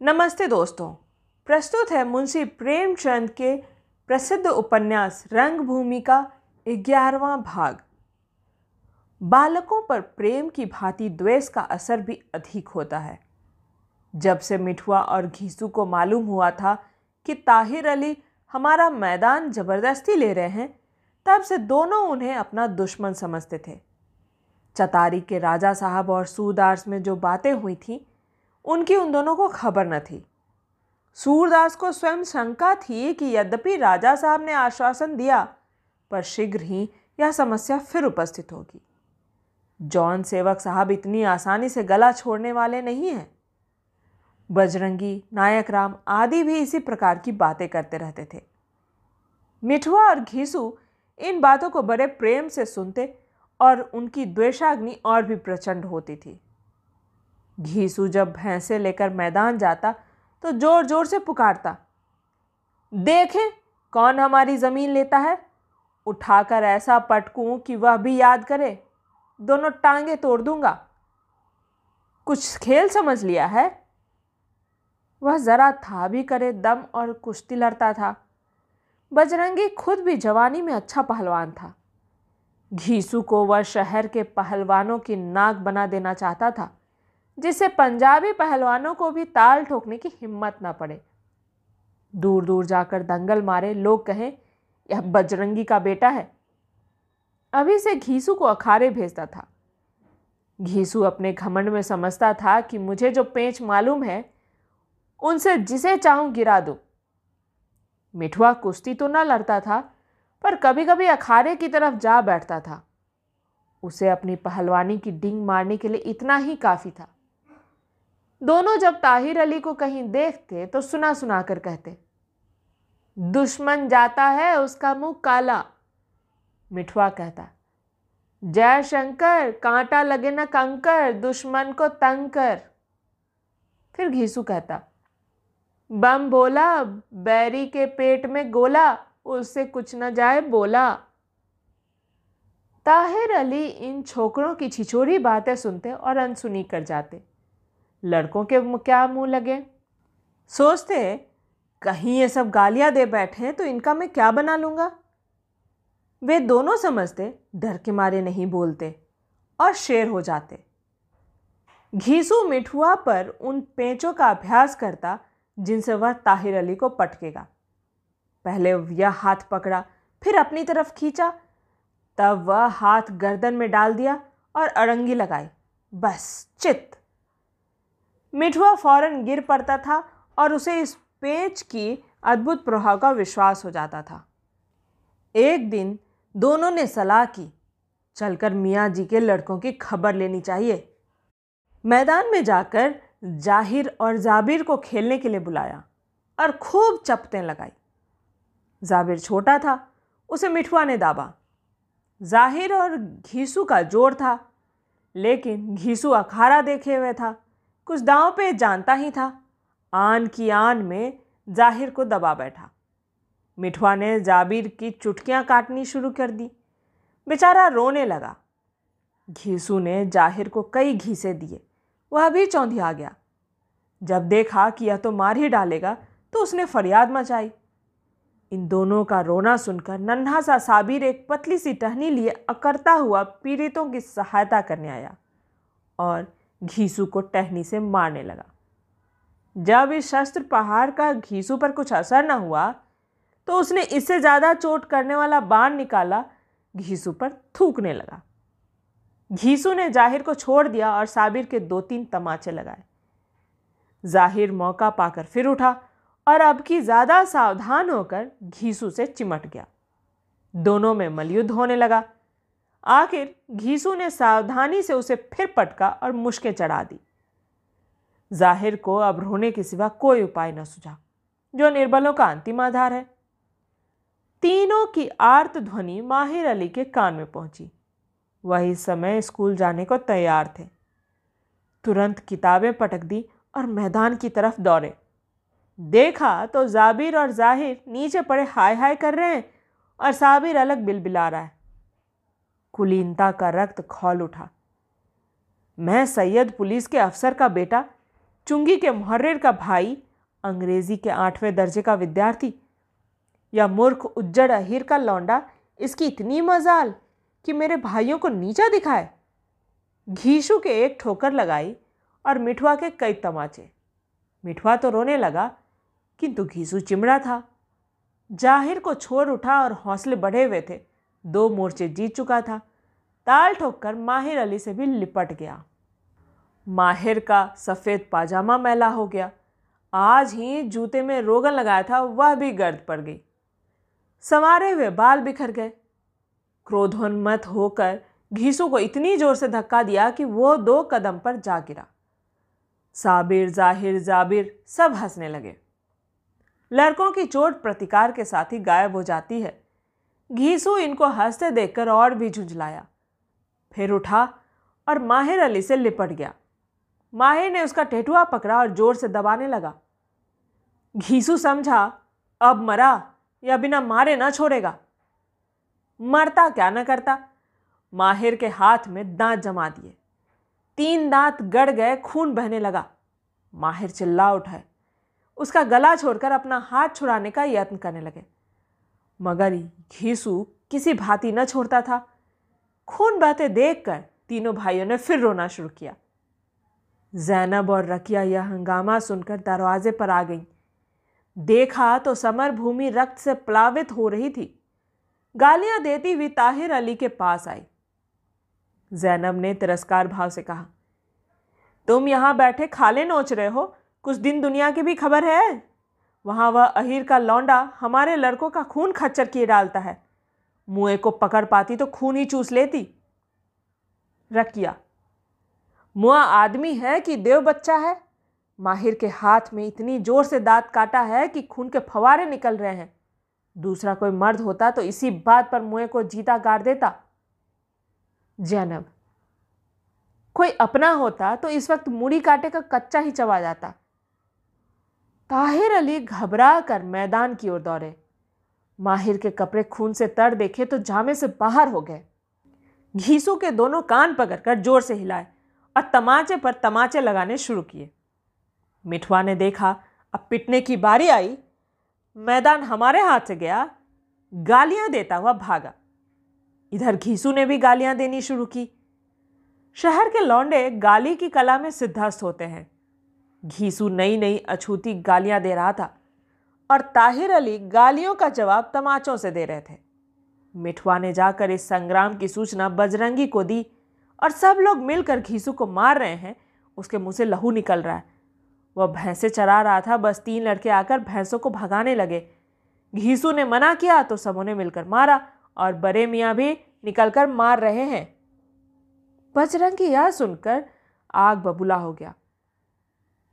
नमस्ते दोस्तों। प्रस्तुत है मुंशी प्रेमचंद के प्रसिद्ध उपन्यास रंगभूमि का ग्यारहवा भाग। बालकों पर प्रेम की भांति द्वेष का असर भी अधिक होता है। जब से मिठुआ और घीसू को मालूम हुआ था कि ताहिर अली हमारा मैदान ज़बरदस्ती ले रहे हैं, तब से दोनों उन्हें अपना दुश्मन समझते थे। चतारी के राजा साहब और सूरदास में जो बातें हुई थीं उनकी उन दोनों को खबर न थी। सूरदास को स्वयं शंका थी कि यद्यपि राजा साहब ने आश्वासन दिया, पर शीघ्र ही यह समस्या फिर उपस्थित होगी। जॉन सेवक साहब इतनी आसानी से गला छोड़ने वाले नहीं हैं। बजरंगी, नायक राम आदि भी इसी प्रकार की बातें करते रहते थे। मिठुआ और घीसू इन बातों को बड़े प्रेम से सुनते और उनकी द्वेषाग्नि और भी प्रचंड होती थी। घीसू जब भैंसे लेकर मैदान जाता तो ज़ोर ज़ोर से पुकारता, देखें कौन हमारी ज़मीन लेता है। उठाकर ऐसा पटकूं कि वह भी याद करे, दोनों टांगे तोड़ दूँगा। कुछ खेल समझ लिया है? वह ज़रा था भी करे दम और कुश्ती लड़ता था। बजरंगी खुद भी जवानी में अच्छा पहलवान था। घीसू को वह शहर के पहलवानों की नाक बना देना चाहता था। जिससे पंजाबी पहलवानों को भी ताल ठोकने की हिम्मत ना पड़े। दूर दूर जाकर दंगल मारे, लोग कहें, यह बजरंगी का बेटा है। अभी से घीसू को अखाड़े भेजता था। घीसू अपने घमंड में समझता था कि मुझे जो पेंच मालूम है, उनसे जिसे चाहूँ गिरा दूँ। मिठुआ कुश्ती तो ना लड़ता था, पर कभी कभी अखाड़े की तरफ़ जा बैठता था। उसे अपनी पहलवानी की डिंग मारने के लिए इतना ही काफ़ी था। दोनों जब ताहिर अली को कहीं देखते तो सुना सुना कर कहते, दुश्मन जाता है, उसका मुँह काला। मिठुआ कहता, जय शंकर, कांटा लगे ना कंकर, दुश्मन को तंग कर। फिर घीसू कहता, बम बोला, बैरी के पेट में गोला, उससे कुछ न जाए बोला। ताहिर अली इन छोकरों की छिछोरी बातें सुनते और अनसुनी कर जाते। लड़कों के क्या मुँह लगे? सोचते, कहीं ये सब गालियाँ दे बैठे हैं तो इनका मैं क्या बना लूँगा? वे दोनों समझते, डर के मारे नहीं बोलते और शेर हो जाते। घीसू मिठुआ पर उन पेंचों का अभ्यास करता, जिनसे वह ताहिर अली को पटकेगा। पहले यह हाथ पकड़ा, फिर अपनी तरफ़ खींचा। तब वह हाथ गर्दन में डाल दिया और अड़ंगी लगाई। बस, चित्त। मिठुआ फ़ौरन गिर पड़ता था और उसे इस पेच की अद्भुत प्रभाव का विश्वास हो जाता था। एक दिन दोनों ने सलाह की, चलकर मियाँ जी के लड़कों की खबर लेनी चाहिए। मैदान में जाकर ज़ाहिर और जाबिर को खेलने के लिए बुलाया और खूब चपतें लगाई। जाबिर छोटा था, उसे मिठुआ ने दाबा। ज़ाहिर और घीसू का ज़ोर था, लेकिन घीसू अखाड़ा देखे हुए था। कुछ दांव पे जानता ही था। आन की आन में ज़ाहिर को दबा बैठा। मिठवा ने जाबिर की चुटकियाँ काटनी शुरू कर दी। बेचारा रोने लगा। घीसू ने ज़ाहिर को कई घीसे दिए। वह भी चौंधी आ गया। जब देखा कि यह तो मार ही डालेगा तो उसने फरियाद मचाई। इन दोनों का रोना सुनकर नन्हा सा साबिर एक पतली सी टहनी लिए अकड़ता हुआ पीड़ितों की सहायता करने आया और घीसू को टहनी से मारने लगा। जब इस शस्त्र पहाड़ का घीसू पर कुछ असर न हुआ तो उसने इससे ज़्यादा चोट करने वाला बाण निकाला, घीसू पर थूकने लगा। घीसू ने ज़ाहिर को छोड़ दिया और साबिर के दो तीन तमाचे लगाए। ज़ाहिर मौका पाकर फिर उठा और अब की ज़्यादा सावधान होकर घीसू से चिमट गया। दोनों में मलयुद्ध होने लगा। आखिर घीसू ने सावधानी से उसे फिर पटका और मुश्कें चढ़ा दी। ज़ाहिर को अब रोने के सिवा कोई उपाय न सुझा, जो निर्बलों का अंतिम आधार है। तीनों की आर्त ध्वनि माहिर अली के कान में पहुँची। वही समय स्कूल जाने को तैयार थे। तुरंत किताबें पटक दी और मैदान की तरफ़ दौड़े। देखा तो जाबिर और ज़ाहिर नीचे पड़े हाय हाय कर रहे हैं और साबिर अलग बिलबिला रहा है। कुलीनता का रक्त खोल उठा। मैं सैयद पुलिस के अफसर का बेटा, चुंगी के मुहर्रिर का भाई, अंग्रेज़ी के आठवें दर्जे का विद्यार्थी या मूर्ख उज्जड़ अहिर का लौंडा, इसकी इतनी मजाल कि मेरे भाइयों को नीचा दिखाए। घीशु के एक ठोकर लगाई और मिठवा के कई तमाचे। मिठवा तो रोने लगा, किंतु घीसू चिमड़ा था। ज़ाहिर को छोड़ उठा और हौसले बढ़े हुए थे। दो मोर्चे जीत चुका था। ताल ठोक कर माहिर अली से भी लिपट गया। माहिर का सफ़ेद पाजामा मैला हो गया। आज ही जूते में रोगन लगाया था, वह भी गर्द पड़ गई। संवारे हुए बाल बिखर गए। क्रोधोन्मत होकर घीसू को इतनी ज़ोर से धक्का दिया कि वो दो कदम पर जा गिरा। साबिर, ज़ाहिर, जाबिर सब हंसने लगे। लड़कों की चोट प्रतिकार के साथ ही गायब हो जाती है। घीसू इनको हँसते देखकर और भी झुंझलाया। फिर उठा और माहिर अली से लिपट गया। माहिर ने उसका ठेठुआ पकड़ा और ज़ोर से दबाने लगा। घीसू समझा, अब मरा या बिना मारे ना छोड़ेगा। मरता क्या ना करता। माहिर के हाथ में दांत जमा दिए। तीन दांत गड़ गए, खून बहने लगा। माहिर चिल्ला उठा उसका गला छोड़कर अपना हाथ छुड़ाने का यत्न करने लगे। मगर घीसू किसी भांति न छोड़ता था। खून बहते देखकर तीनों भाइयों ने फिर रोना शुरू किया। जैनब और रकिया यह हंगामा सुनकर दरवाजे पर आ गईं। देखा तो समर भूमि रक्त से प्लावित हो रही थी। गालियाँ देती हुई ताहिर अली के पास आई। जैनब ने तिरस्कार भाव से कहा, तुम यहाँ बैठे खाले नोच रहे हो? कुछ दिन दुनिया की भी खबर है? वहाँ वह अहिर का लौंडा हमारे लड़कों का खून खच्चर किए डालता है। मुए को पकड़ पाती तो खून ही चूस लेती। रकिया मुआ आदमी है कि देव बच्चा है? माहिर के हाथ में इतनी ज़ोर से दांत काटा है कि खून के फवारे निकल रहे हैं। दूसरा कोई मर्द होता तो इसी बात पर मुए को जीता गाड़ देता। जैनब, कोई अपना होता तो इस वक्त मुड़ी काटे का कच्चा ही चबा जाता। ताहिर अली घबरा कर मैदान की ओर दौड़े। माहिर के कपड़े खून से तर देखे तो जामे से बाहर हो गए। घीसू के दोनों कान पकड़कर ज़ोर से हिलाए और तमाचे पर तमाचे लगाने शुरू किए। मिठवा ने देखा, अब पिटने की बारी आई। मैदान हमारे हाथ से गया, गालियाँ देता हुआ भागा। इधर घीसू ने भी गालियाँ देनी शुरू की। शहर के लौंडे गाली की कला में सिद्धस्त होते हैं। घीसू नई नई अछूती गालियाँ दे रहा था, और ताहिर अली गालियों का जवाब तमाचों से दे रहे थे। मिठवा ने जाकर इस संग्राम की सूचना बजरंगी को दी, और सब लोग मिलकर घीसू को मार रहे हैं, उसके मुँह से लहू निकल रहा है। वह भैंसे चरा रहा था, बस तीन लड़के आकर भैंसों को भगाने लगे। घीसू ने मना किया तो सबों ने मिलकर मारा, और बड़े मियाँ भी निकलकर मार रहे हैं। बजरंगी यह सुनकर आग बबूला हो गया।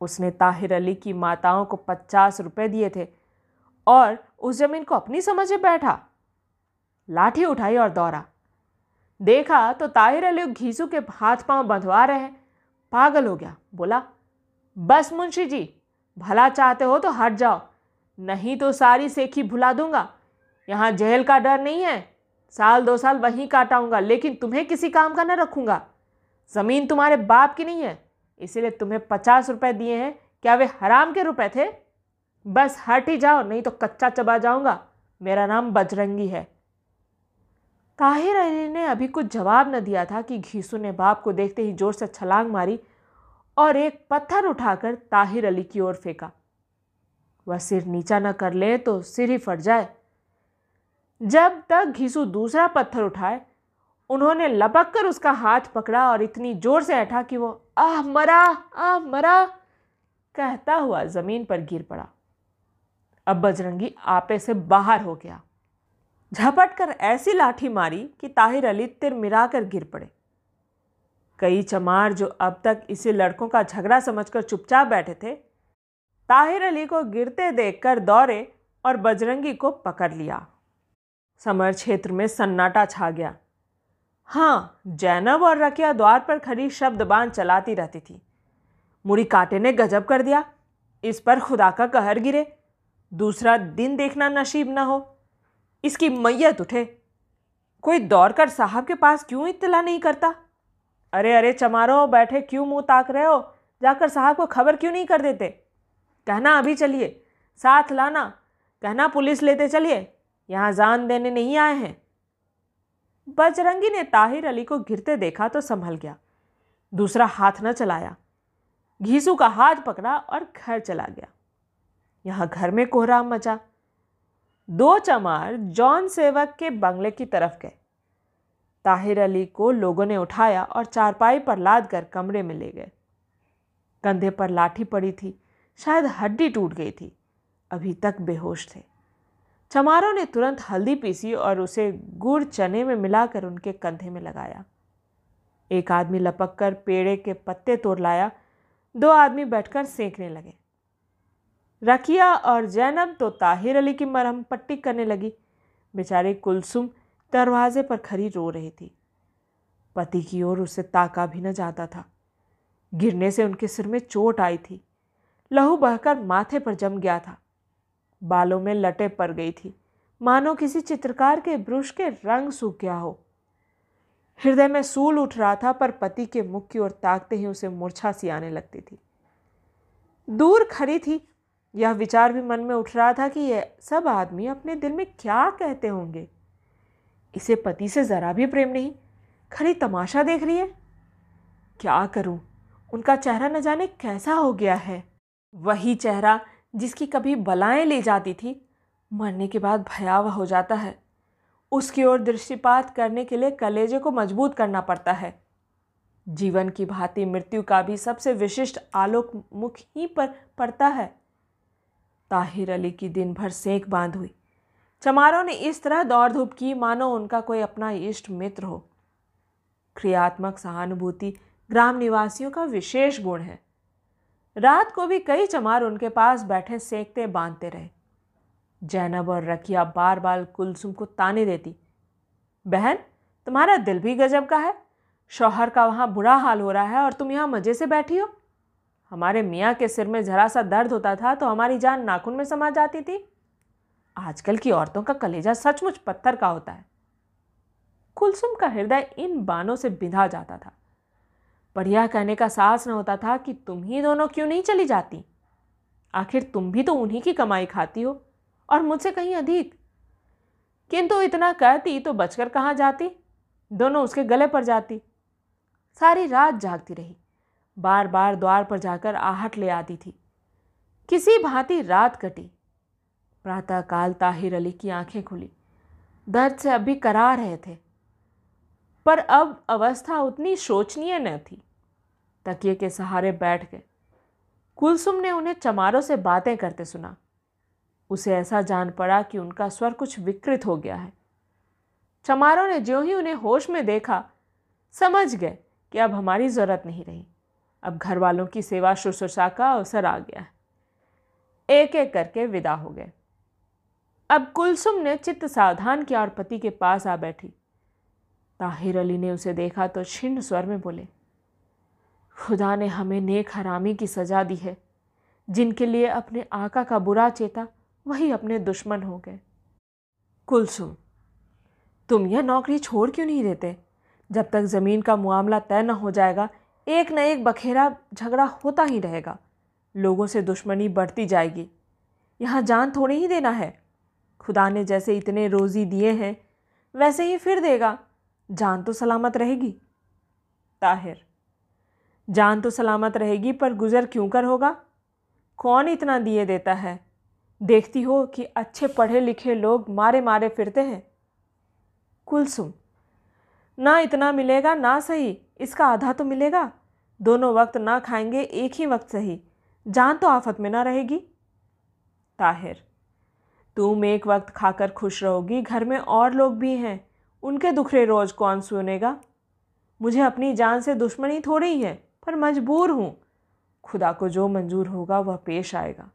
उसने ताहिर अली की माताओं को पचास रुपए दिए थे और उस ज़मीन को अपनी समझ बैठा। लाठी उठाई और दौड़ा। देखा तो ताहिर अली घीसू के हाथ पाँव बंधवा रहे। पागल हो गया। बोला, बस मुंशी जी, भला चाहते हो तो हट जाओ। नहीं तो सारी सेखी भुला दूँगा। यहाँ जेल का डर नहीं है। साल दो साल वहीं काटाऊँगा, लेकिन तुम्हें किसी काम का न रखूँगा। ज़मीन तुम्हारे बाप की नहीं है। इसीलिए तुम्हें पचास रुपए दिए हैं। क्या वे हराम के रुपए थे? बस हट ही जाओ, नहीं तो कच्चा चबा जाऊँगा। मेरा नाम बजरंगी है। ताहिर अली ने अभी कुछ जवाब न दिया था कि घीसू ने बाप को देखते ही ज़ोर से छलांग मारी और एक पत्थर उठाकर ताहिर अली की ओर फेंका। वह सिर नीचा न कर ले तो सिर ही फट जाए। जब तक घीसू दूसरा पत्थर उठाए उन्होंने लपक कर उसका हाथ पकड़ा और इतनी ज़ोर से ऐठा कि वो, आह, मरा आह, मरा, कहता हुआ ज़मीन पर गिर पड़ा। अब बजरंगी आपे से बाहर हो गया। झपट कर ऐसी लाठी मारी कि ताहिर अली तिर मिरा कर गिर पड़े। कई चमार जो अब तक इसे लड़कों का झगड़ा समझकर चुपचाप बैठे थे, ताहिर अली को गिरते देखकर दौड़े और बजरंगी को पकड़ लिया। समर क्षेत्र में सन्नाटा छा गया। हाँ जैनब और रकिया द्वार पर खड़ी शब्द बाँध चलाती रहती थी। मुड़ी काटे ने गजब कर दिया। इस पर खुदा का कहर गिरे। दूसरा दिन देखना नसीब ना हो। इसकी मैयत उठे। कोई दौड़ कर साहब के पास क्यों इत्तला नहीं करता? अरे अरे, चमारो, बैठे क्यों मुँह ताक रहे हो? जाकर साहब को खबर क्यों नहीं कर देते? कहना अभी चलिए। साथ लाना। कहना पुलिस लेते चलिए। यहाँ जान देने नहीं आए हैं। बजरंगी ने ताहिर अली को गिरते देखा तो संभल गया। दूसरा हाथ न चलाया। घीसू का हाथ पकड़ा और घर चला गया। यहाँ घर में कोहराम मचा। दो चमार जॉन सेवक के बंगले की तरफ़ गए। ताहिर अली को लोगों ने उठाया और चारपाई पर लाद कर कमरे में ले गए। कंधे पर लाठी पड़ी थी। शायद हड्डी टूट गई थी। अभी तक बेहोश थे। चमारों ने तुरंत हल्दी पीसी और उसे गुड़ चने में मिलाकर उनके कंधे में लगाया। एक आदमी लपक कर पेड़े के पत्ते तोड़ लाया। दो आदमी बैठकर सेंकने लगे। रकिया और जैनब तो ताहिर अली की मरहम पट्टी करने लगी। बेचारी कुलसुम दरवाजे पर खड़ी रो रही थी। पति की ओर उसे ताका भी न जाता था। गिरने से उनके सिर में चोट आई थी। लहू बहकर माथे पर जम गया था। बालों में लटे पड़ गई थी। मानो किसी चित्रकार के ब्रुश के रंग सूख गया हो। हृदय में सूल उठ रहा था, पर पति के मुख की ओर ताकते ही उसे मूर्छा सी आने लगती थी। दूर खड़ी थी। यह विचार भी मन में उठ रहा था कि यह सब आदमी अपने दिल में क्या कहते होंगे। इसे पति से ज़रा भी प्रेम नहीं खड़ी तमाशा देख रही है। क्या करूँ? उनका चेहरा न जाने कैसा हो गया है। वही चेहरा जिसकी कभी बलाएँ ले जाती थी, मरने के बाद भयावह हो जाता है। उसकी ओर दृष्टिपात करने के लिए कलेजे को मज़बूत करना पड़ता है। जीवन की भांति मृत्यु का भी सबसे विशिष्ट आलोक मुख ही पर पड़ता है। ताहिर अली की दिन भर सेक बाँध हुई। चमारों ने इस तरह दौड़ धूप की, मानो उनका कोई अपना इष्ट मित्र हो। क्रियात्मक सहानुभूति ग्राम निवासियों का विशेष गुण है। रात को भी कई चमार उनके पास बैठे सेकते बांधते रहे। जैनब और रकिया बार बार कुलसुम को ताने देती, बहन, तुम्हारा दिल भी गजब का है। शौहर का वहाँ बुरा हाल हो रहा है और तुम यहाँ मज़े से बैठी हो। हमारे मियाँ के सिर में ज़रा सा दर्द होता था तो हमारी जान नाखून में समा जाती थी। आजकल की औरतों का कलेजा सचमुच पत्थर का होता है। कुलसुम का हृदय इन बानों से बिंधा जाता था। पर यह कहने का साहस न होता था कि तुम ही दोनों क्यों नहीं चली जाती? आखिर तुम भी तो उन्हीं की कमाई खाती हो, और मुझसे कहीं अधिक। किंतु इतना कहती तो बचकर कहाँ जाती? दोनों उसके गले पर जाती। सारी रात जागती रही। बार बार द्वार पर जाकर आहट ले आती थी। किसी भांति रात कटी। प्रातःकाल ताहिर अली की आँखें खुली। दर्द से अभी करा रहे थे। पर अब अवस्था उतनी शोचनीय न थी। तकिए के सहारे बैठ गए। कुलसुम ने उन्हें चमारों से बातें करते सुना। उसे ऐसा जान पड़ा कि उनका स्वर कुछ विकृत हो गया है। चमारों ने ज्यों ही उन्हें होश में देखा, समझ गए कि अब हमारी ज़रूरत नहीं रही। अब घर वालों की सेवा शुश्रूषा का अवसर आ गया है। एक एक करके विदा हो गए। अब कुलसुम ने चित्त सावधान किया और पति के पास आ बैठी। ताहिर अली ने उसे देखा तो छिन्न स्वर में बोले, खुदा ने हमें नेक हरामी की सज़ा दी है। जिनके लिए अपने आका का बुरा चेता, वही अपने दुश्मन हो गए। कुलसुम तुम यह नौकरी छोड़ क्यों नहीं देते? जब तक ज़मीन का मामला तय न हो जाएगा, एक न एक बखेरा झगड़ा होता ही रहेगा। लोगों से दुश्मनी बढ़ती जाएगी। यहाँ जान थोड़ी ही देना है। खुदा ने जैसे इतने रोज़ी दिए हैं, वैसे ही फिर देगा। जान तो सलामत रहेगी, ताहिर। जान तो सलामत रहेगी, पर गुज़र क्यों कर होगा? कौन इतना दिए देता है? देखती हो कि अच्छे पढ़े लिखे लोग मारे मारे फिरते हैं। कुलसुम ना इतना मिलेगा, ना सही, इसका आधा तो मिलेगा। दोनों वक्त ना खाएँगे, एक ही वक्त सही। जान तो आफत में ना रहेगी, ताहिर। तुम एक वक्त खाकर खुश रहोगी, घर में और लोग भी हैं। उनके दुखरे रोज़ कौन सुनेगा? मुझे अपनी जान से दुश्मनी थोड़ी है, पर मजबूर हूँ। खुदा को जो मंजूर होगा, वह पेश आएगा।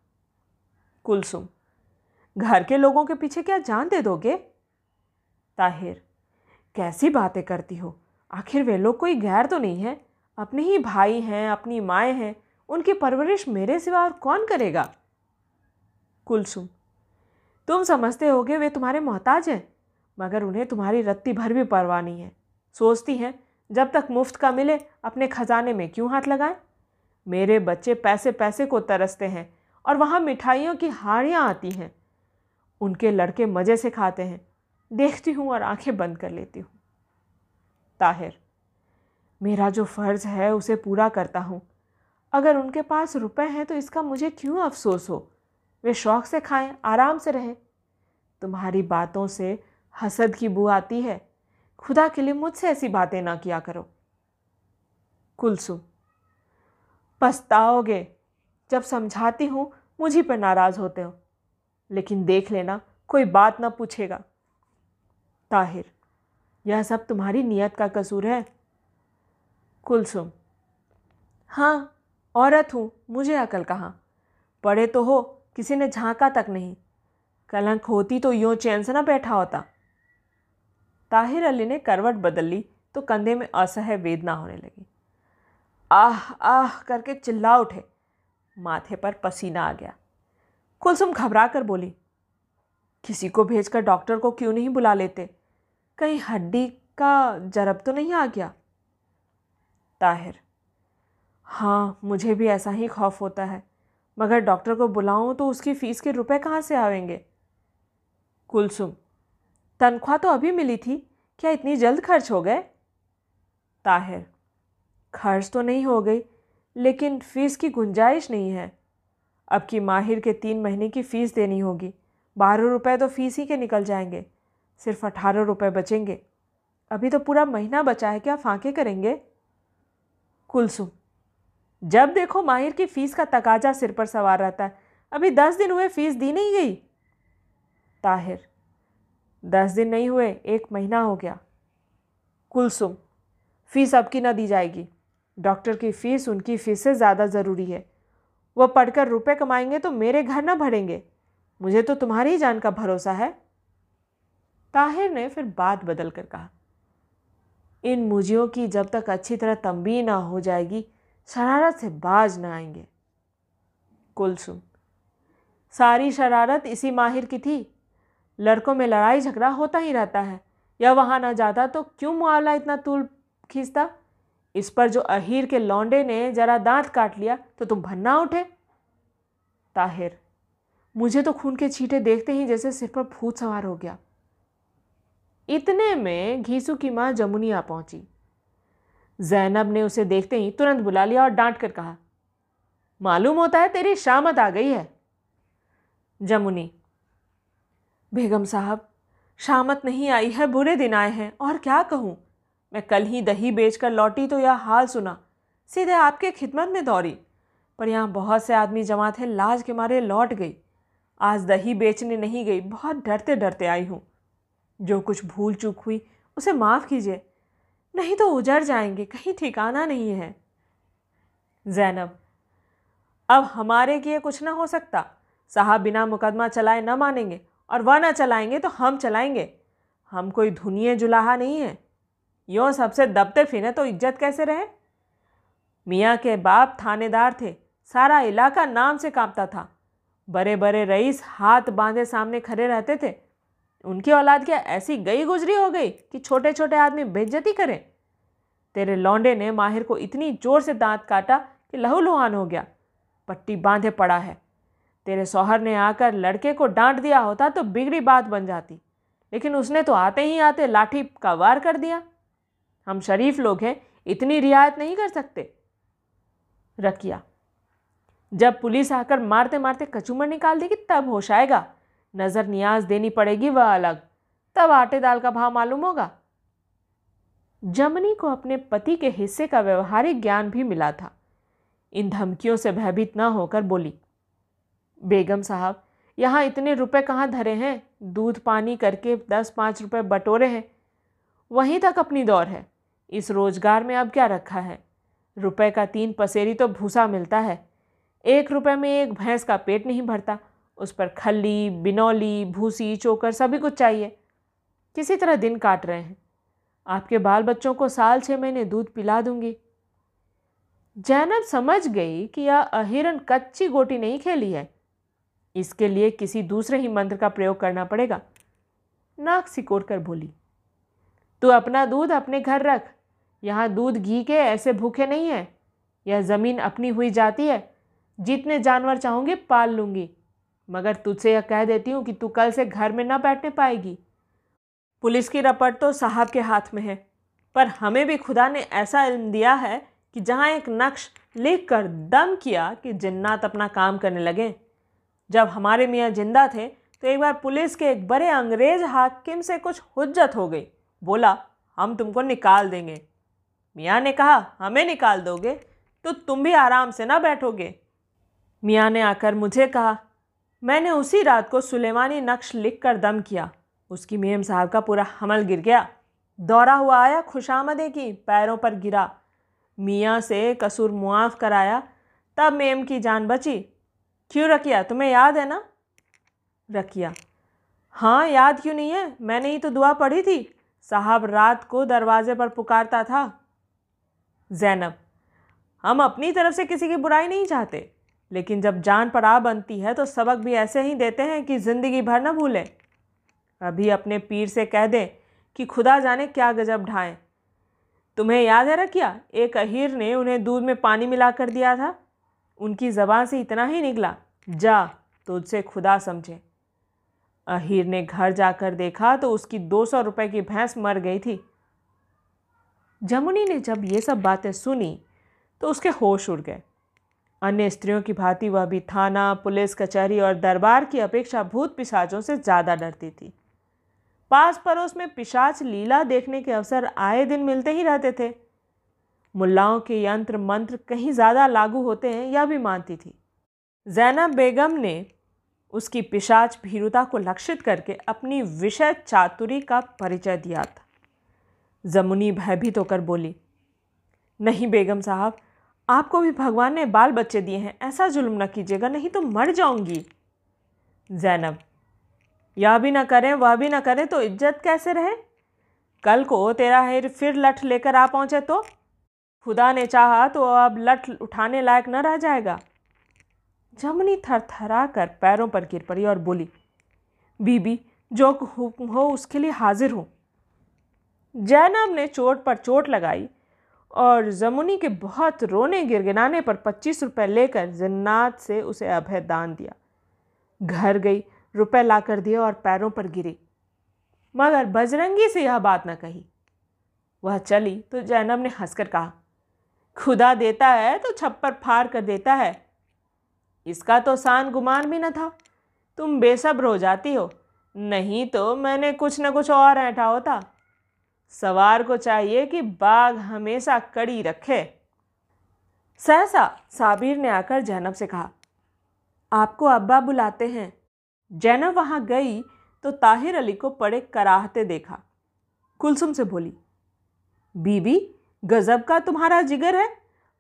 कुलसुम, घर के लोगों के पीछे क्या जान दे दोगे? ताहिर, कैसी बातें करती हो? आखिर वे लोग कोई गैर तो नहीं है? अपने ही भाई हैं, अपनी माएँ हैं, उनकी परवरिश मेरे सिवा और कौन करेगा? कुलसुम, तुम समझते होगे वे तुम्हारे मोहताज हैं? मगर उन्हें तुम्हारी रत्ती भर भी परवाह नहीं है। सोचती हैं, जब तक मुफ़्त का मिले, अपने खजाने में क्यों हाथ लगाएँ? मेरे बच्चे पैसे पैसे को तरसते हैं और वहाँ मिठाइयों की हाड़ियाँ आती हैं। उनके लड़के मज़े से खाते हैं। देखती हूँ और आँखें बंद कर लेती हूँ। ताहिर, मेरा जो फ़र्ज़ है उसे पूरा करता हूँ। अगर उनके पास रुपए हैं तो इसका मुझे क्यों अफसोस हो? वे शौक़ से खाएँ, आराम से रहें। तुम्हारी बातों से हसद की बू आती है। खुदा के लिए मुझसे ऐसी बातें ना किया करो। कुलसुम, पछताओगे। जब समझाती हूँ, मुझी पर नाराज़ होते हो। लेकिन देख लेना, कोई बात ना पूछेगा। ताहिर, यह सब तुम्हारी नीयत का कसूर है? कुलसुम हाँ औरत हूँ, मुझे अकल कहाँ? पढ़े तो हो, किसी ने झांका तक नहीं। कलंक होती तो यूँ चैन से ना बैठा होता। ताहिर अली ने करवट बदल ली तो कंधे में असह्य वेदना होने लगी। आह आह, करके चिल्ला उठे। माथे पर पसीना आ गया। कुलसुम घबरा कर बोली, किसी को भेजकर डॉक्टर को क्यों नहीं बुला लेते? कहीं हड्डी का जरब तो नहीं आ गया? ताहिर हाँ मुझे भी ऐसा ही खौफ होता है। मगर डॉक्टर को बुलाऊं तो उसकी फ़ीस के रुपए कहाँ से आवेंगे? कुलसुम तनख्वाह तो अभी मिली थी, क्या इतनी जल्द खर्च हो गए? ताहिर, खर्च तो नहीं हो गई, लेकिन फ़ीस की गुंजाइश नहीं है। अब की माहिर के तीन महीने की फ़ीस देनी होगी, बारह रुपए तो फ़ीस ही के निकल जाएँगे, सिर्फ़ अठारह रुपए बचेंगे। अभी तो पूरा महीना बचा है, क्या फांके करेंगे? कुलसुम, जब देखो माहिर की फ़ीस का तकाजा सिर पर सवार रहता है, अभी दस दिन हुए फ़ीस दी नहीं गई। ताहिर दस दिन नहीं हुए, एक महीना हो गया। कुलसुम, फ़ीस अब की ना दी जाएगी। डॉक्टर की फ़ीस उनकी फ़ीस से ज़्यादा ज़रूरी है। वह पढ़कर रुपए कमाएँगे तो मेरे घर ना भरेंगे। मुझे तो तुम्हारी ही जान का भरोसा है। ताहिर ने फिर बात बदल कर कहा, इन मुजियों की जब तक अच्छी तरह तंबी ना हो जाएगी, शरारत से बाज ना आएँगे। कुलसुम, सारी शरारत इसी माहिर की थी लड़कों में लड़ाई झगड़ा होता ही रहता है। या वहाँ ना जाता तो क्यों मुआवला इतना तूल खींचता? इस पर जो अहीर के लौंडे ने जरा दांत काट लिया तो तुम भन्ना उठे। ताहिर, मुझे तो खून के छींटे देखते ही जैसे सिर पर भूत सवार हो गया। इतने में घीसू की माँ जमुनिया पहुँची। जैनब ने उसे देखते ही तुरंत बुला लिया और डांट कर कहा, मालूम होता है तेरी शामत आ गई है। जमुनी बेगम साहब, शामत नहीं आई है, बुरे दिन आए हैं, और क्या कहूँ? मैं कल ही दही बेचकर लौटी तो यह हाल सुना। सीधे आपके खिदमत में दौड़ी पर यहाँ बहुत से आदमी जमा थे लाज के मारे लौट गई। आज दही बेचने नहीं गई, बहुत डरते डरते आई हूँ। जो कुछ भूल चूक हुई, उसे माफ़ कीजिए। नहीं तो उजड़ जाएँगे, कहीं ठिकाना नहीं है। जैनब, अब हमारे किए कुछ ना हो सकता। साहब बिना मुकदमा चलाए न मानेंगे। और वह ना चलाएँगे तो हम चलाएँगे। हम कोई धुनिए जुलाहा नहीं है। यों सबसे दबते फिरे तो इज़्ज़त कैसे रहे? मियाँ के बाप थानेदार थे। सारा इलाका नाम से कांपता था। बड़े बड़े रईस हाथ बांधे सामने खड़े रहते थे। उनकी औलाद क्या ऐसी गई गुजरी हो गई कि छोटे छोटे आदमी बेज्जती करें? तेरे लौंडे ने माहिर को इतनी ज़ोर से दांत काटा कि लहूलुहान हो गया। पट्टी बांधे पड़ा है। तेरे सौहर ने आकर लड़के को डांट दिया होता तो बिगड़ी बात बन जाती। लेकिन उसने तो आते ही आते लाठी का वार कर दिया। हम शरीफ लोग हैं, इतनी रियायत नहीं कर सकते। रकिया, जब पुलिस आकर मारते मारते कचूमर निकाल देगी, तब होश आएगा। नज़र नियाज देनी पड़ेगी वह अलग। तब आटे दाल का भाव मालूम होगा। जमनी को अपने पति के हिस्से का व्यवहारिक ज्ञान भी मिला था। इन धमकियों से भयभीत न होकर बोली बेगम साहब, यहाँ इतने रुपए कहाँ धरे हैं? दूध पानी करके दस पाँच रुपए बटोरे हैं। वहीं तक अपनी दौर है। इस रोज़गार में अब क्या रखा है? रुपए का तीन पसेरी तो भूसा मिलता है। एक रुपए में एक भैंस का पेट नहीं भरता। उस पर खल्ली, बिनौली, भूसी, चोकर सभी कुछ चाहिए। किसी तरह दिन काट रहे हैं। आपके बाल बच्चों को साल छः महीने दूध पिला दूँगी। जैनब समझ गई कि यह अहिरन कच्ची गोटी नहीं खेली है। इसके लिए किसी दूसरे ही मंत्र का प्रयोग करना पड़ेगा। नाक सिकोड़ कर बोली, तू अपना दूध अपने घर रख। यहाँ दूध घी के ऐसे भूखे नहीं हैं। यह ज़मीन अपनी हुई जाती है। जितने जानवर चाहूँगी पाल लूँगी। मगर तुझसे यह कह देती हूँ कि तू कल से घर में ना बैठने पाएगी। पुलिस की रपट तो साहब के हाथ में है। पर हमें भी खुदा ने ऐसा इल्म दिया है कि जहाँ एक नक्श लिख कर दम किया कि जिन्नात अपना काम करने लगे। जब हमारे मियाँ ज़िंदा थे तो एक बार पुलिस के एक बड़े अंग्रेज़ हाकिम से कुछ हुज्जत हो गई। बोला, हम तुमको निकाल देंगे। मियाँ ने कहा, हमें निकाल दोगे? तो तुम भी आराम से ना बैठोगे? मियाँ ने आकर मुझे कहा, मैंने उसी रात को सुलेमानी नक्श लिख कर दम किया। उसकी मेम साहब का पूरा हमल गिर गया। दौरा हुआ आया, खुशामदे की पैरों पर गिरा। मियाँ से कसूर मुआफ़ कराया। तब मेम की जान बची। क्यों रखिया? तुम्हें याद है ना? रकिया हाँ याद क्यों नहीं है? मैंने ही तो दुआ पढ़ी थी। साहब रात को दरवाजे पर पुकारता था, जैनब, हम अपनी तरफ़ से किसी की बुराई नहीं चाहते, लेकिन जब जान पर आ बनती है तो सबक भी ऐसे ही देते हैं कि ज़िंदगी भर न भूलें। अभी अपने पीर से कह दें कि खुदा जाने क्या गजब ढाएँ। तुम्हें याद है रखिया, एक अहीर ने उन्हें दूध में पानी मिला कर दिया था? उनकी ज़बान से इतना ही निकला, जा, तुझसे खुदा समझे। अहीर ने घर जाकर देखा तो उसकी दो सौ रुपये की भैंस मर गई थी। जमुनी ने जब ये सब बातें सुनी तो उसके होश उड़ गए। अन्य स्त्रियों की भांति वह भी थाना, पुलिस, कचहरी और दरबार की अपेक्षा भूत पिशाचों से ज़्यादा डरती थी। पास पड़ोस में पिशाच लीला देखने के अवसर आए दिन मिलते ही रहते थे। मुल्लाओं के यंत्र मंत्र कहीं ज़्यादा लागू होते हैं, यह भी मानती थी। जैनब बेगम ने उसकी पिशाच भीरुता को लक्षित करके अपनी विषय चातुरी का परिचय दिया था। जमुनी भयभीत होकर बोली, नहीं बेगम साहब, आपको भी भगवान ने बाल बच्चे दिए हैं, ऐसा जुल्म न कीजिएगा, नहीं तो मर जाऊँगी। जैनब, यह भी ना करें, वह भी ना करें तो इज़्ज़त कैसे रहे? कल को तेरा हेर फिर लठ लेकर आ पहुँचे तो? खुदा ने चाहा तो अब लट उठाने लायक न रह जाएगा। जमनी थरथरा कर पैरों पर गिर पड़ी और बोली, बीबी, जो हुक्म हो उसके लिए हाजिर हूँ। जैनब ने चोट पर चोट लगाई और जमुनी के बहुत रोने गिरगिनाने पर पच्चीस रुपए लेकर जन्नात से उसे अभय दान दिया। घर गई, रुपए ला कर दिए और पैरों पर गिरी। मगर बजरंगी से यह बात न कही। वह चली तो जैनब ने हंसकर कहा खुदा देता है तो छप्पर फाड़ कर देता है। इसका तो सान गुमान भी न था। तुम बेसब्र हो जाती हो। नहीं तो मैंने कुछ न कुछ और ऐठा होता। सवार को चाहिए कि बाघ हमेशा कड़ी रखे। सहसा साबिर ने आकर जैनब से कहा, आपको अब्बा बुलाते हैं। जैनब वहाँ गई तो ताहिर अली को पड़े कराहते देखा। कुलसुम से बोली, बीबी गजब का तुम्हारा जिगर है।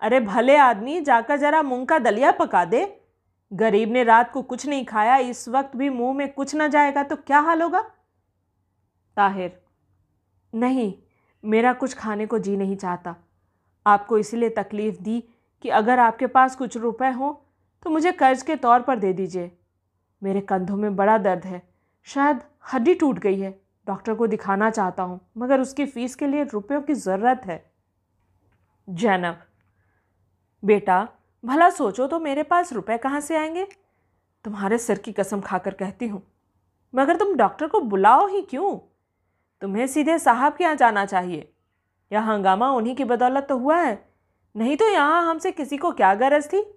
अरे भले आदमी, जाकर जरा मूंग का दलिया पका दे। गरीब ने रात को कुछ नहीं खाया, इस वक्त भी मुँह में कुछ ना जाएगा तो क्या हाल होगा? ताहिर, नहीं, मेरा कुछ खाने को जी नहीं चाहता। आपको इसलिए तकलीफ़ दी कि अगर आपके पास कुछ रुपए हों तो मुझे कर्ज के तौर पर दे दीजिए। मेरे कंधों में बड़ा दर्द है। शायद हड्डी टूट गई है। डॉक्टर को दिखाना चाहता हूँ, मगर उसकी फ़ीस के लिए रुपयों की ज़रूरत है। जैनब। बेटा, भला सोचो तो मेरे पास रुपए कहाँ से आएँगे? तुम्हारे सिर की कसम खाकर कहती हूँ। मगर तुम डॉक्टर को बुलाओ ही क्यों? तुम्हें सीधे साहब के यहाँ जाना चाहिए। यह हंगामा उन्हीं की बदौलत तो हुआ है। नहीं तो यहाँ हमसे किसी को क्या गरज थी?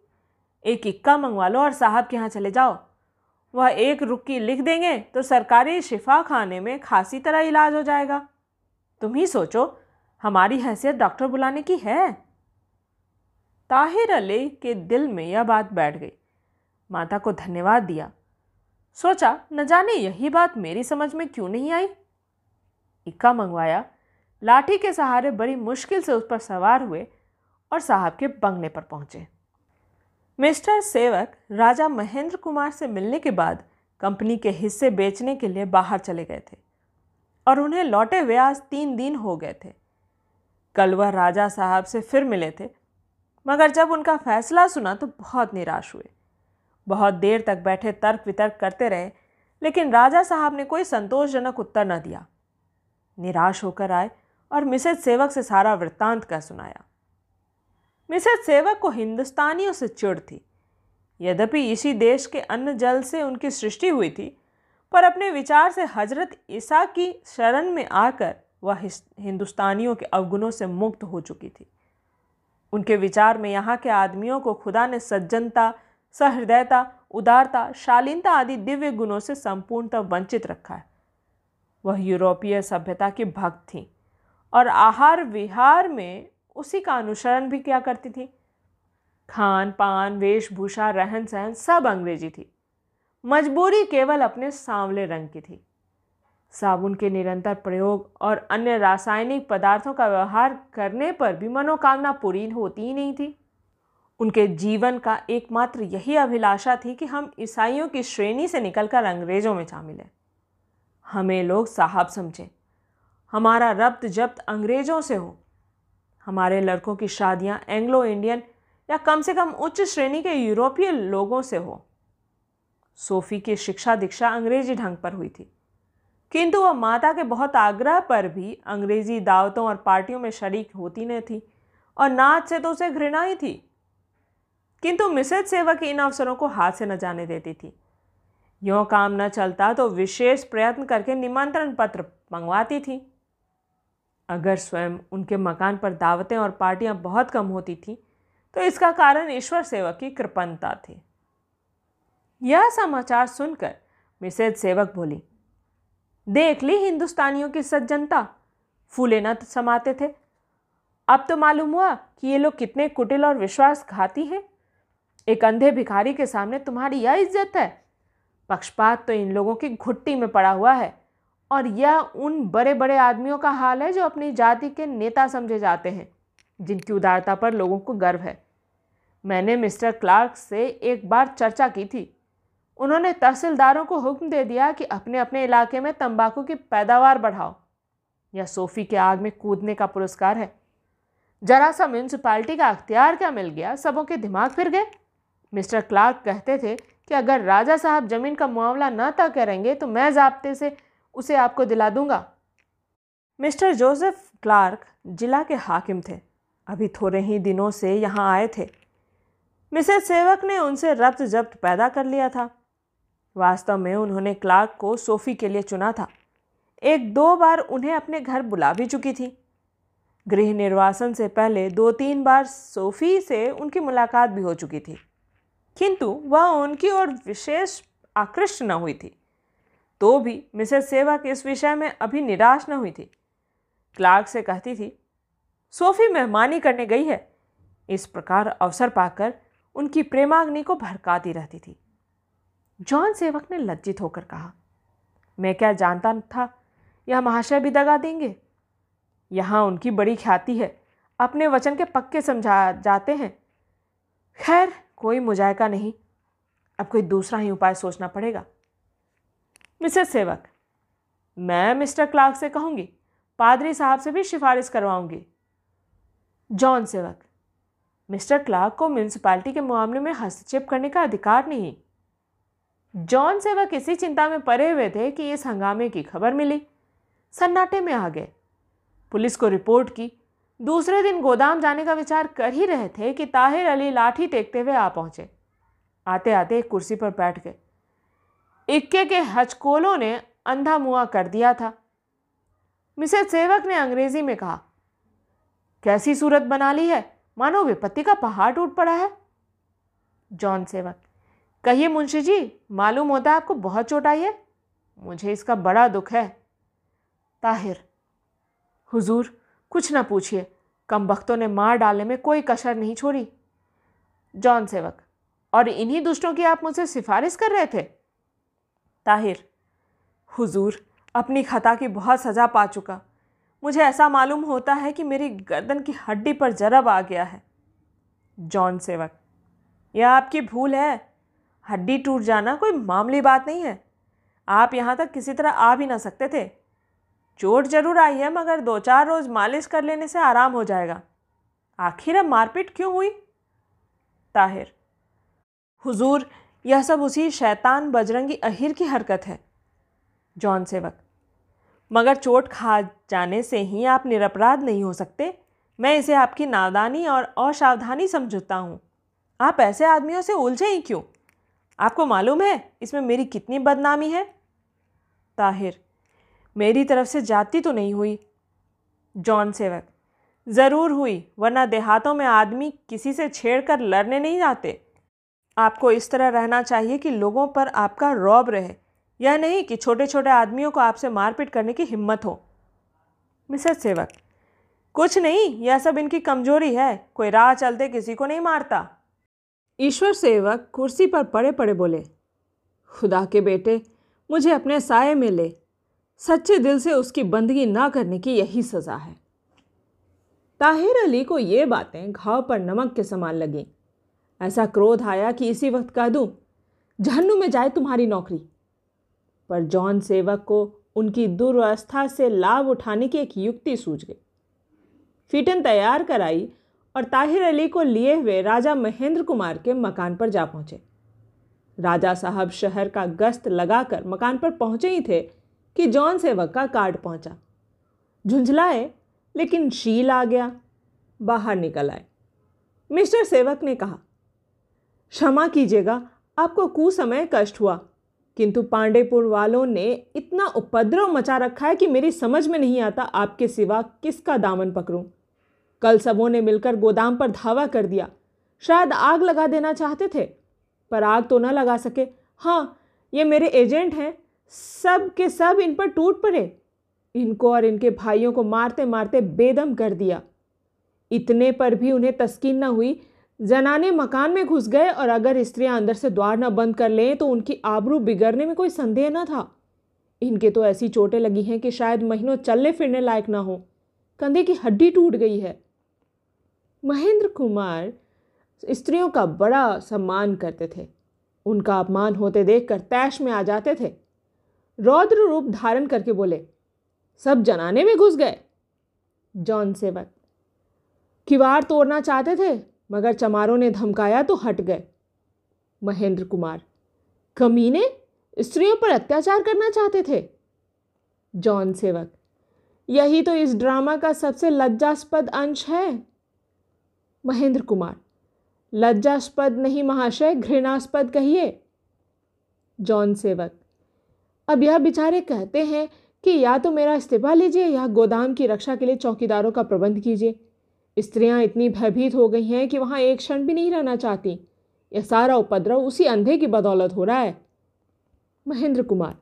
एक इक्का मंगवा लो और साहब के यहाँ चले जाओ। वह एक रुक्की लिख देंगे तो सरकारी शिफा खाने में खासी तरह इलाज हो जाएगा। तुम ही सोचो हमारी हैसियत डॉक्टर बुलाने की है। ताहिर अली के दिल में यह बात बैठ गई। माता को धन्यवाद दिया। सोचा, न जाने यही बात मेरी समझ में क्यों नहीं आई। इक्का मंगवाया। लाठी के सहारे बड़ी मुश्किल से उस पर सवार हुए और साहब के बंगले पर पहुँचे। मिस्टर सेवक राजा महेंद्र कुमार से मिलने के बाद कंपनी के हिस्से बेचने के लिए बाहर चले गए थे और उन्हें लौटे हुए आज तीन दिन हो गए थे। कल वह राजा साहब से फिर मिले थे, मगर जब उनका फैसला सुना तो बहुत निराश हुए। बहुत देर तक बैठे तर्क वितर्क करते रहे, लेकिन राजा साहब ने कोई संतोषजनक उत्तर न दिया। निराश होकर आए और मिसेज सेवक से सारा वृत्तांत कह सुनाया। मिसेज सेवक को हिंदुस्तानियों से चिड़ थी। यद्यपि इसी देश के अन्न जल से उनकी सृष्टि हुई थी, पर अपने विचार से हज़रत ईसा की शरण में आकर वह हिंदुस्तानियों के अवगुणों से मुक्त हो चुकी थी। उनके विचार में यहाँ के आदमियों को खुदा ने सज्जनता, सहृदयता, उदारता, शालीनता आदि दिव्य गुणों से संपूर्णतः वंचित रखा है। वह यूरोपीय सभ्यता की भक्त थी और आहार विहार में उसी का अनुसरण भी क्या करती थी। खान, पान, वेशभूषा रहन सहन सब अंग्रेज़ी थी। मजबूरी केवल अपने सांवले रंग की थी। साबुन के निरंतर प्रयोग और अन्य रासायनिक पदार्थों का व्यवहार करने पर भी मनोकामना पूरी होती ही नहीं थी। उनके जीवन का एकमात्र यही अभिलाषा थी कि हम ईसाइयों की श्रेणी से निकलकर अंग्रेज़ों में शामिल हैं। हमें लोग साहब समझें। हमारा रब्त जब्त अंग्रेज़ों से हो। हमारे लड़कों की शादियाँ एंग्लो इंडियन या कम से कम उच्च श्रेणी के यूरोपीय लोगों से हो। सोफ़ी की शिक्षा दीक्षा अंग्रेज़ी ढंग पर हुई थी। किंतु वह माता के बहुत आग्रह पर भी अंग्रेज़ी दावतों और पार्टियों में शरीक होती न थी और नाच से तो उसे घृणा ही थी। किंतु मिसेज सेवक इन अवसरों को हाथ से न जाने देती थी। यों काम न चलता तो विशेष प्रयत्न करके निमंत्रण पत्र मंगवाती थी। अगर स्वयं उनके मकान पर दावतें और पार्टियाँ बहुत कम होती थी तो इसका कारण ईश्वर सेवक की कृपणता थी। यह समाचार सुनकर मिसेज सेवक बोली देख ली हिंदुस्तानियों की सज्जनता। फूले न समाते थे। अब तो मालूम हुआ कि ये लोग कितने कुटिल और विश्वासघाती हैं। एक अंधे भिखारी के सामने तुम्हारी यह इज़्ज़त है। पक्षपात तो इन लोगों की घुट्टी में पड़ा हुआ है। और यह उन बड़े बड़े आदमियों का हाल है जो अपनी जाति के नेता समझे जाते हैं, जिनकी उदारता पर लोगों को गर्व है। मैंने मिस्टर क्लार्क से एक बार चर्चा की थी। उन्होंने तहसीलदारों को हुक्म दे दिया कि अपने अपने इलाके में तंबाकू की पैदावार बढ़ाओ। यह सोफ़ी के आग में कूदने का पुरस्कार है। जरा सा म्यूनसिपाल्टी का अख्तियार क्या मिल गया? सबों के दिमाग फिर गए। मिस्टर क्लार्क कहते थे कि अगर राजा साहब ज़मीन का मामला न तय करेंगे तो मैं जबते से उसे आपको दिला दूँगा। मिस्टर जोसेफ क्लार्क जिला के हाकिम थे। अभी थोड़े ही दिनों से यहाँ आए थे। मिसेज सेवक ने उनसे रब्त जब्त पैदा कर लिया था। वास्तव में उन्होंने क्लार्क को सोफ़ी के लिए चुना था। एक दो बार उन्हें अपने घर बुला भी चुकी थी। गृह निर्वासन से पहले दो तीन बार सोफ़ी से उनकी मुलाकात भी हो चुकी थी। किंतु वह उनकी ओर विशेष आकृष्ट न हुई थी। तो भी मिसेस सेवक इस विषय में अभी निराश न हुई थी। क्लार्क से कहती थी, सोफी मेहमानी करने गई है। इस प्रकार अवसर पाकर उनकी प्रेमाग्नि को भड़काती रहती थी। जॉन सेवक ने लज्जित होकर कहा, मैं क्या जानता था, यह महाशय भी दगा देंगे? यहाँ उनकी बड़ी ख्याति है, अपने वचन के पक्के समझा, जाते हैं। खैर, कोई मुजायका नहीं, अब कोई दूसरा ही उपाय सोचना पड़ेगा। मिसेस सेवक, मैं मिस्टर क्लार्क से कहूँगी, पादरी साहब से भी सिफारिश करवाऊँगी। जॉन सेवक, मिस्टर क्लार्क को म्यूनसिपालिटी के मामले में हस्तक्षेप करने का अधिकार नहीं। जॉन सेवक इसी चिंता में पड़े हुए थे कि इस हंगामे की खबर मिली। सन्नाटे में आ गए। पुलिस को रिपोर्ट की। दूसरे दिन गोदाम जाने का विचार कर ही रहे थे कि ताहिर अली लाठी टेकते हुए आ पहुँचे। आते आते एक कुर्सी पर बैठ गए। इक्के के हचकोलों ने अंधा मुआ कर दिया था। मिसेज सेवक ने अंग्रेज़ी में कहा, कैसी सूरत बना ली है? मानो विपत्ति का पहाड़ टूट पड़ा है। जॉन सेवक कहिए मुंशी जी, मालूम होता है आपको बहुत चोट आई है? मुझे इसका बड़ा दुख है। ताहिर, हुजूर, कुछ ना पूछिए। कम वक्तों ने मार डालने में कोई कसर नहीं छोड़ी। जॉन सेवक, और इन्हीं दुष्टों की आप मुझसे सिफारिश कर रहे थे? ताहिर, हुजूर, अपनी खता की बहुत सज़ा पा चुका। मुझे ऐसा मालूम होता है कि मेरी गर्दन की हड्डी पर जरब आ गया है। जॉन सेवक, यह आपकी भूल है? हड्डी टूट जाना कोई मामूली बात नहीं है। आप यहाँ तक किसी तरह आ भी ना सकते थे। चोट ज़रूर आई है, मगर दो चार रोज़ मालिश कर लेने से आराम हो जाएगा। आखिर अब मारपीट क्यों हुई? ताहिर, हुजूर, यह सब उसी शैतान बजरंगी अहिर की हरकत है। जॉन सेवक, मगर चोट खा जाने से ही आप निरपराध नहीं हो सकते। मैं इसे आपकी नादानी और असावधानी समझता हूँ। आप ऐसे आदमियों से उलझे ही क्यों? आपको मालूम है इसमें मेरी कितनी बदनामी है? ताहिर, मेरी तरफ़ से जाती तो नहीं हुई। जॉन सेवक, ज़रूर हुई, वरना देहातों में आदमी किसी से छेड़ कर लड़ने नहीं जाते। आपको इस तरह रहना चाहिए कि लोगों पर आपका रौब रहे। यह नहीं कि छोटे छोटे आदमियों को आपसे मारपीट करने की हिम्मत हो। मिसेस सेवक, कुछ नहीं, यह सब इनकी कमज़ोरी है। कोई राह चलते किसी को नहीं मारता। ईश्वर सेवक कुर्सी पर पड़े पड़े बोले, खुदा के बेटे, मुझे अपने साय में ले। सच्चे दिल से उसकी बंदगी ना करने की यही सज़ा है। ताहिर अली को ये बातें घाव पर नमक के समान लगी। ऐसा क्रोध आया कि इसी वक्त कह दूँ, जहन्नुम में जाए तुम्हारी नौकरी। पर जॉन सेवक को उनकी दुर्वस्था से लाभ उठाने की एक युक्ति सूझ गई। फिटन तैयार कराई और ताहिर अली को लिए हुए राजा महेंद्र कुमार के मकान पर जा पहुँचे। राजा साहब शहर का गश्त लगाकर मकान पर पहुँचे ही थे कि जॉन सेवक का कार्ड पहुँचा। झुंझलाए, लेकिन शील आ गया, बाहर निकल आए। मिस्टर सेवक ने कहा, क्षमा कीजिएगा, आपको कुसमय कष्ट हुआ, किंतु पांडेपुर वालों ने इतना उपद्रव मचा रखा है कि मेरी समझ में नहीं आता आपके सिवा किसका दामन पकड़ूं। कल सबों ने मिलकर गोदाम पर धावा कर दिया। शायद आग लगा देना चाहते थे, पर आग तो न लगा सके। हाँ ये मेरे एजेंट हैं, सब के सब इन पर टूट पड़े। इनको और इनके भाइयों को मारते मारते बेदम कर दिया। इतने पर भी उन्हें तस्कीन न हुई। जनाने मकान में घुस गए और अगर स्त्रियाँ अंदर से द्वार न बंद कर लें तो उनकी आबरू बिगड़ने में कोई संदेह न था। इनके तो ऐसी चोटें लगी हैं कि शायद महीनों चलने फिरने लायक ना हो। कंधे की हड्डी टूट गई है। महेंद्र कुमार स्त्रियों का बड़ा सम्मान करते थे। उनका अपमान होते देखकर तैश में आ जाते थे। रौद्र रूप धारण करके बोले, सब जनाने में घुस गए। जॉन सेवक, किवाड़ तोड़ना चाहते थे, मगर चमारों ने धमकाया तो हट गए। महेंद्र कुमार, कमीने, स्त्रियों पर अत्याचार करना चाहते थे? जॉन सेवक, यही तो इस ड्रामा का सबसे लज्जास्पद अंश है। महेंद्र कुमार। लज्जास्पद नहीं महाशय, घृणास्पद कहिए। जॉन सेवक। अब यह बेचारे कहते हैं कि या तो मेरा इस्तीफा लीजिए या गोदाम की रक्षा के लिए चौकीदारों का प्रबंध कीजिए। स्त्रियाँ इतनी भयभीत हो गई हैं कि वहाँ एक क्षण भी नहीं रहना चाहती। यह सारा उपद्रव उसी अंधे की बदौलत हो रहा है। महेंद्र कुमार।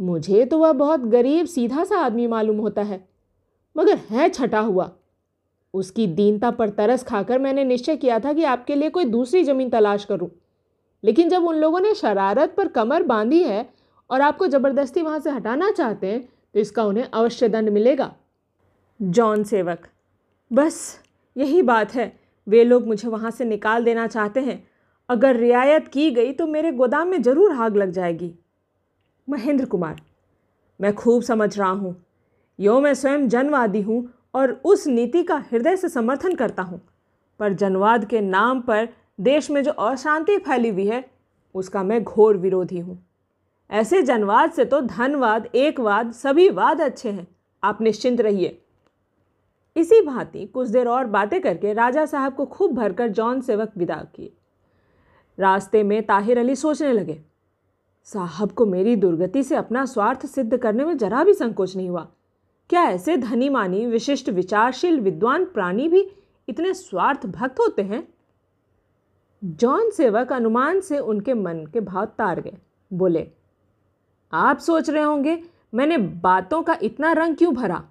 मुझे तो वह बहुत गरीब, सीधा सा आदमी मालूम होता है। मगर है छटा हुआ। उसकी दीनता पर तरस खाकर मैंने निश्चय किया था कि आपके लिए कोई दूसरी ज़मीन तलाश करूँ। लेकिन जब उन लोगों ने शरारत पर कमर बांधी है और आपको ज़बरदस्ती वहाँ से हटाना चाहते हैं तो इसका उन्हें अवश्य दंड मिलेगा। जॉन सेवक, बस यही बात है। वे लोग मुझे वहाँ से निकाल देना चाहते हैं। अगर रियायत की गई तो मेरे गोदाम में ज़रूर आग लग जाएगी। महेंद्र कुमार, मैं खूब समझ रहा हूँ। यो मैं स्वयं जनवादी हूँ और उस नीति का हृदय से समर्थन करता हूँ। पर जनवाद के नाम पर देश में जो अशांति फैली हुई है, उसका मैं घोर विरोधी हूँ। ऐसे जनवाद से तो धनवाद, एकवाद सभी वाद अच्छे हैं। आप निश्चिंत रहिए। इसी भांति कुछ देर और बातें करके राजा साहब को खूब भरकर जॉन सेवक विदा किए। रास्ते में ताहिर अली सोचने लगे, साहब को मेरी दुर्गति से अपना स्वार्थ सिद्ध करने में जरा भी संकोच नहीं हुआ। क्या ऐसे धनी मानी विशिष्ट, विचारशील, विद्वान प्राणी भी इतने स्वार्थ भक्त होते हैं? जॉन सेवक अनुमान से उनके मन के भाव तार गए। बोले, आप सोच रहे होंगे, मैंने बातों का इतना रंग क्यों भरा?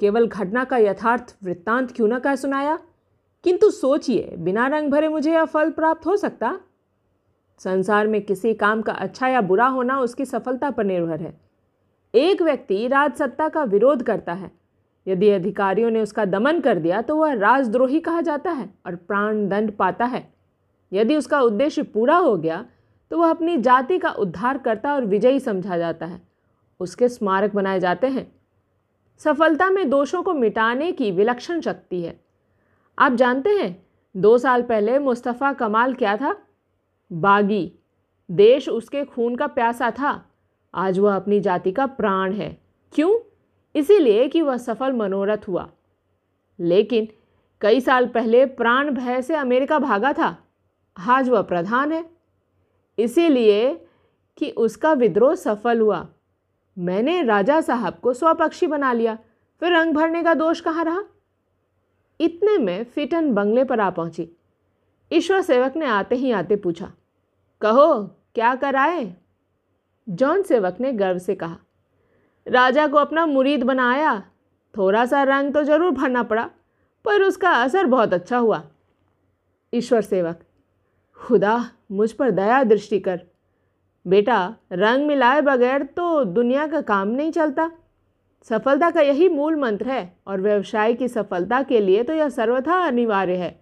केवल घटना का यथार्थ वृत्तांत क्यों न कह सुनाया? किंतु सोचिए, बिना रंग भरे मुझे यह फल प्राप्त हो सकता? संसार में किसी काम का अच्छा या बुरा होना उसकी सफलता पर निर्भर है। एक व्यक्ति राजसत्ता का विरोध करता है। यदि अधिकारियों ने उसका दमन कर दिया तो वह राजद्रोही कहा जाता है और प्राण दंड पाता है। यदि उसका उद्देश्य पूरा हो गया तो वह अपनी जाति का उद्धार करता और विजयी समझा जाता है। उसके स्मारक बनाए जाते हैं। सफलता में दोषों को मिटाने की विलक्षण शक्ति है। आप जानते हैं, दो साल पहले मुस्तफ़ा कमाल क्या था? बागी। देश उसके खून का प्यासा था। आज वह अपनी जाति का प्राण है। क्यों? इसीलिए कि वह सफल मनोरथ हुआ। लेकिन कई साल पहले प्राण भय से अमेरिका भागा था। आज वह प्रधान है। इसीलिए कि उसका विद्रोह सफल हुआ। मैंने राजा साहब को स्वपक्षी बना लिया। फिर रंग भरने का दोष कहाँ रहा? इतने में फिटन बंगले पर आ पहुँची। ईश्वर सेवक ने आते ही आते पूछा, कहो, क्या कर आए जॉन सेवक ने गर्व से कहा, राजा को अपना मुरीद बनाया थोड़ा सा रंग तो ज़रूर भरना पड़ा, पर उसका असर बहुत अच्छा हुआ। ईश्वर सेवक, खुदा, मुझ पर दया दृष्टि कर। बेटा, रंग मिलाए बगैर तो दुनिया का काम नहीं चलता। सफलता का यही मूल मंत्र है, और व्यवसाय की सफलता के लिए तो यह सर्वथा अनिवार्य है।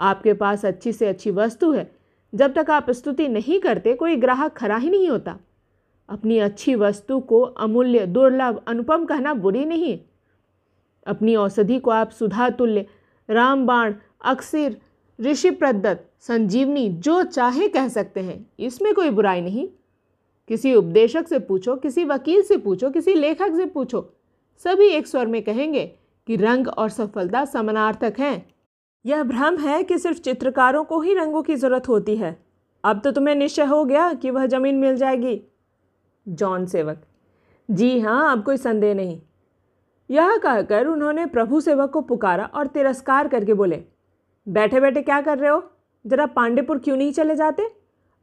आपके पास अच्छी से अच्छी वस्तु है। जब तक आप स्तुति नहीं करते, कोई ग्राहक खरा ही नहीं होता। अपनी अच्छी वस्तु को अमूल्य, दुर्लभ, अनुपम कहना बुरी नहीं। अपनी औषधि को आप सुधा, तुल्य रामबाण अक्सिर, ऋषि प्रदत्त, संजीवनी, जो चाहे कह सकते हैं। इसमें कोई बुराई नहीं। किसी उपदेशक से पूछो, किसी वकील से पूछो, किसी लेखक से पूछो, सभी एक स्वर में कहेंगे कि रंग और सफलता समानार्थक हैं। यह भ्रम है कि सिर्फ़ चित्रकारों को ही रंगों की ज़रूरत होती है। अब तो तुम्हें निश्चय हो गया कि वह ज़मीन मिल जाएगी। जॉन सेवक। जी हाँ अब कोई संदेह नहीं। यह कहकर उन्होंने प्रभु सेवक को पुकारा और तिरस्कार करके बोले बैठे बैठे क्या कर रहे हो? ज़रा पांडेपुर क्यों नहीं चले जाते?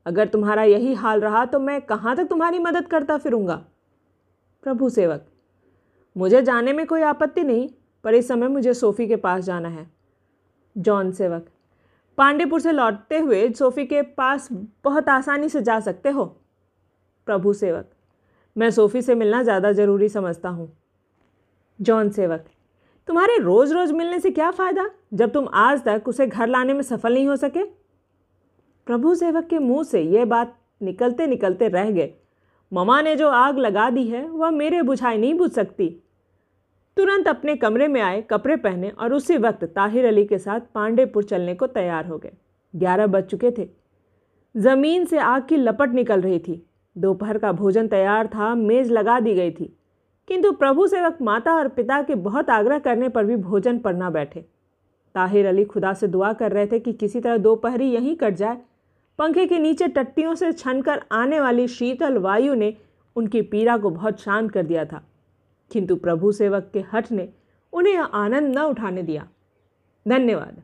अगर तुम्हारा यही हाल रहा तो मैं कहाँ तक तुम्हारी मदद करता फिरूँगा? प्रभु सेवक, मुझे जाने में कोई आपत्ति नहीं, पर इस समय मुझे सोफ़ी के पास जाना है। जॉन सेवक, पांडेपुर से लौटते हुए सोफ़ी के पास बहुत आसानी से जा सकते हो? प्रभु सेवक मैं सोफ़ी से मिलना ज़्यादा ज़रूरी समझता हूँ। जॉन सेवक, तुम्हारे रोज़ रोज़ मिलने से क्या फ़ायदा? जब तुम आज तक उसे घर लाने में सफल नहीं हो सके? प्रभु सेवक के मुँह से यह बात निकलते निकलते रह गए। ममा ने जो आग लगा दी है, वह मेरे बुझाई नहीं बुझ सकती। तुरंत अपने कमरे में आए, कपड़े पहने और उसी वक्त ताहिर अली के साथ पांडेपुर चलने को तैयार हो गए। ग्यारह बज चुके थे। ज़मीन से आग की लपट निकल रही थी। दोपहर का भोजन तैयार था, मेज़ लगा दी गई थी। किंतु प्रभु सेवक माता और पिता के बहुत आग्रह करने पर भी भोजन पर ना बैठे। ताहिर अली खुदा से दुआ कर रहे थे कि किसी तरह दोपहरी यहीं कट जाए। पंखे के नीचे टट्टियों से छनकर आने वाली शीतल वायु ने उनकी पीड़ा को बहुत शांत कर दिया था। किंतु प्रभु सेवक के हठ ने उन्हें आनंद न उठाने दिया। धन्यवाद।